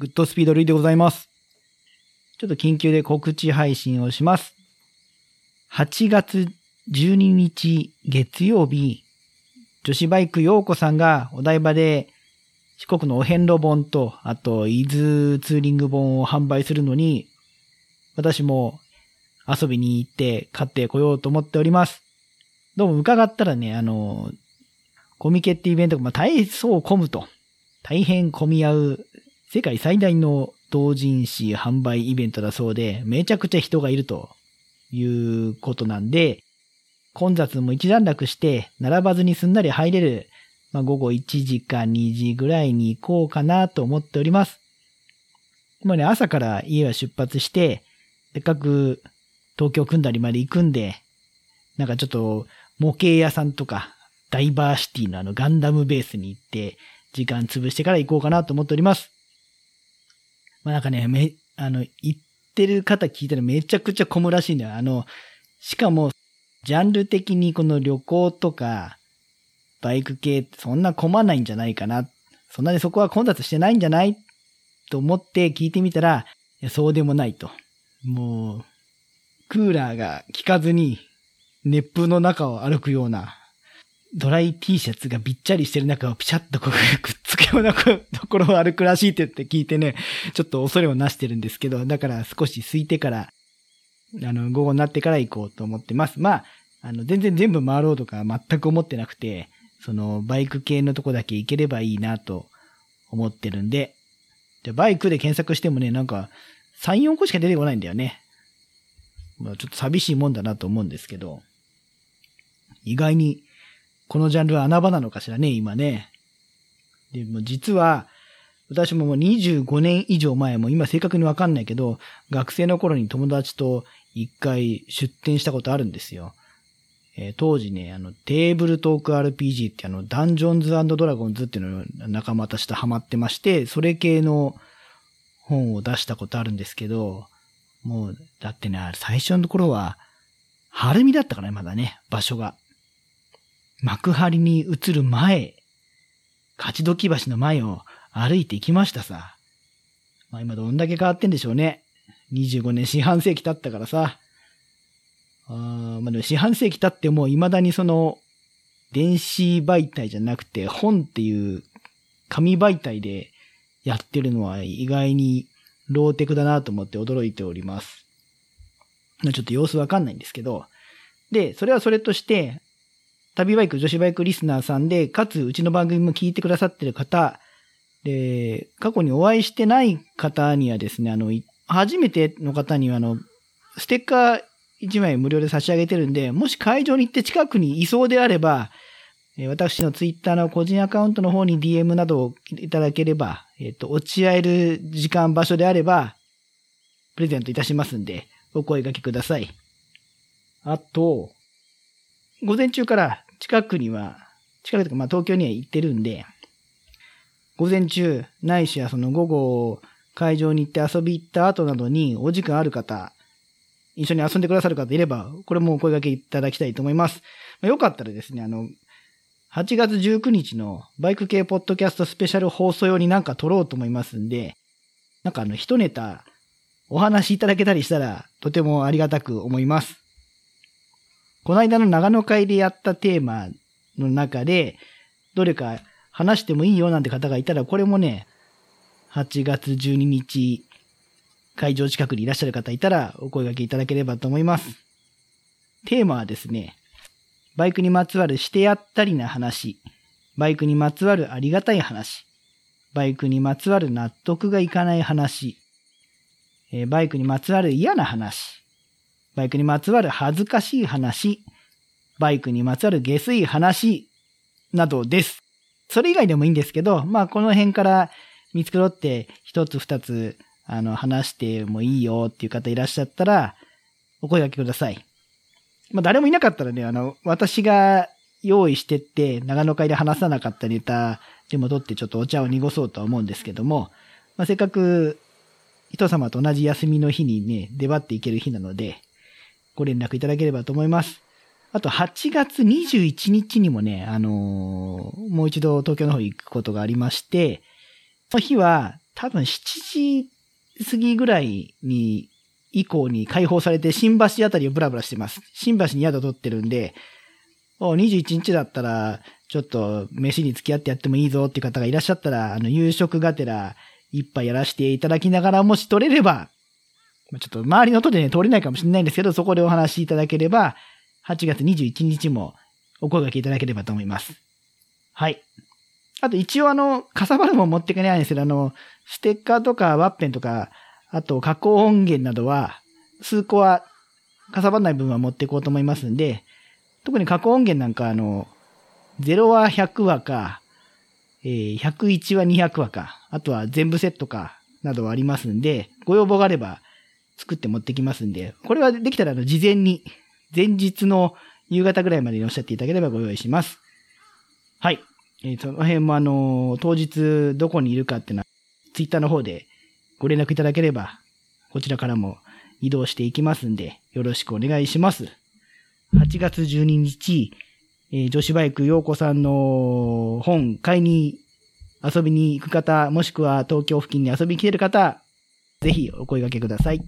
グッドスピードルイでございます。ちょっと緊急で告知配信をします。8月12日月曜日、女子バイク陽子さんがお台場で四国のお遍路本と、あと、伊豆ツーリング本を販売するのに、私も遊びに行って買ってこようと思っております。どうも伺ったらね、あの、コミケってイベントが、まあ、大層混むと。大変混み合う世界最大の同人誌販売イベントだそうで、めちゃくちゃ人がいるということなんで、混雑も一段落して、並ばずにすんなり入れる、まあ、午後1時か2時ぐらいに行こうかなと思っております。もうね、朝から家は出発して、せっかく東京組んだりまで行くんで、なんかちょっと模型屋さんとか、ダイバーシティのあのガンダムベースに行って、時間潰してから行こうかなと思っております。まあなんかね、め、あの、行ってる方聞いたらめちゃくちゃ混むらしいんだよ。あの、しかも、ジャンル的にこの旅行とか、バイク系ってそんな混まないんじゃないかな。そんなにそこは混雑してないんじゃないと思って聞いてみたら、そうでもないと。もう、クーラーが効かずに、熱風の中を歩くような、ドライ T シャツがびっちゃりしてる中をピシャッとこうくっつくようなところを歩くらしいって言って聞いてね、ちょっと恐れをなしてるんですけど、だから少し空いてから、あの、午後になってから行こうと思ってます。まあ、あの、全然全部回ろうとか全く思ってなくて、その、バイク系のとこだけ行ければいいなと思ってるんで、でバイクで検索してもね、なんか、3、4個しか出てこないんだよね。まあ、ちょっと寂しいもんだなと思うんですけど、意外に、このジャンルは穴場なのかしらね、今ね。でも実は、私ももう25年以上前も今正確にわかんないけど、学生の頃に友達と一回出店したことあるんですよ。えー当時ね、あの、テーブルトーク RPG ってあの、ダンジョンズドラゴンズっていうのを仲間たちとハマってまして、それ系の本を出したことあるんですけど、もう、だってね、最初のところは、晴海だったからね、まだね、場所が。幕張に移る前、勝どき橋の前を歩いて行きましたさ。まあ今どんだけ変わってんでしょうね。25年四半世紀経ったからさ。あまあでも四半世紀経っても未だにその、電子媒体じゃなくて本っていう紙媒体でやってるのは意外にローテクだなと思って驚いております。ちょっと様子わかんないんですけど。で、それはそれとして、旅バイク、女子バイクリスナーさんで、かつうちの番組も聞いてくださってる方、で、過去にお会いしてない方にはですね、あの、初めての方には、あの、ステッカー1枚無料で差し上げてるんで、もし会場に行って近くにいそうであれば、え私のツイッターの個人アカウントの方に DM などをいただければ、えっ、と、落ち合える時間、場所であれば、プレゼントいたしますんで、お声掛けください。あと、午前中から近くには、近くとか、まあ東京には行ってるんで、午前中、ないしはその午後、会場に行って遊び行った後などにお時間ある方、一緒に遊んでくださる方いれば、これもお声掛けいただきたいと思います。まあよかったらですね、あの、8月19日のバイク系ポッドキャストスペシャル放送用になんか撮ろうと思いますんで、なんかあの、一ネタお話しいただけたりしたら、とてもありがたく思います。この間の長野会でやったテーマの中で、どれか話してもいいよなんて方がいたら、これもね、8月12日、会場近くにいらっしゃる方いたら、お声掛けいただければと思います。テーマはですね、バイクにまつわるしてやったりな話、バイクにまつわるありがたい話、バイクにまつわる納得がいかない話、えバイクにまつわる嫌な話、バイクにまつわる恥ずかしい話、バイクにまつわる下水話などです。それ以外でもいいんですけど、まあこの辺から見繕って一つ二つあの話してもいいよっていう方いらっしゃったら、お声掛けください。まあ誰もいなかったらね、あの、私が用意してって長野会で話さなかったネタでも取ってちょっとお茶を濁そうとは思うんですけども、まあせっかく人様と同じ休みの日にね、出張っていける日なので、ご連絡いただければと思います。あと、8月21日にもね、あのーもう一度東京の方行くことがありまして、その日は、多分7時過ぎぐらいに、以降に解放されて新橋あたりをブラブラしてます。新橋に宿取ってるんで、お21日だったら、ちょっと飯に付き合ってやってもいいぞっていう方がいらっしゃったら、あの、夕食がてら一杯やらせていただきながら、もし取れれば、ちょっと周りの音でね、通れないかもしれないんですけど、そこでお話しいただければ、8月21日もお声掛けいただければと思います。はい。あと一応あの、かさばるも持っていかないんですけど、あの、ステッカーとかワッペンとか、あと加工音源などは、数個は、かさばらない分は持っていこうと思いますんで、特に加工音源なんかあの、0話100話か、えー、101話200話か、あとは全部セットか、などはありますんで、ご要望があれば作って持ってきますんで、これはできたらあの、事前に、前日の夕方ぐらいまでにおっしゃっていただければご用意します。はい。えー、その辺もあの、当日どこにいるかっていうのは、ツイッターの方でご連絡いただければ、こちらからも移動していきますんで、よろしくお願いします。8月12日、えー、女子バイク陽子さんの本買いに遊びに行く方、もしくは東京付近に遊びに来てる方、ぜひお声掛けください。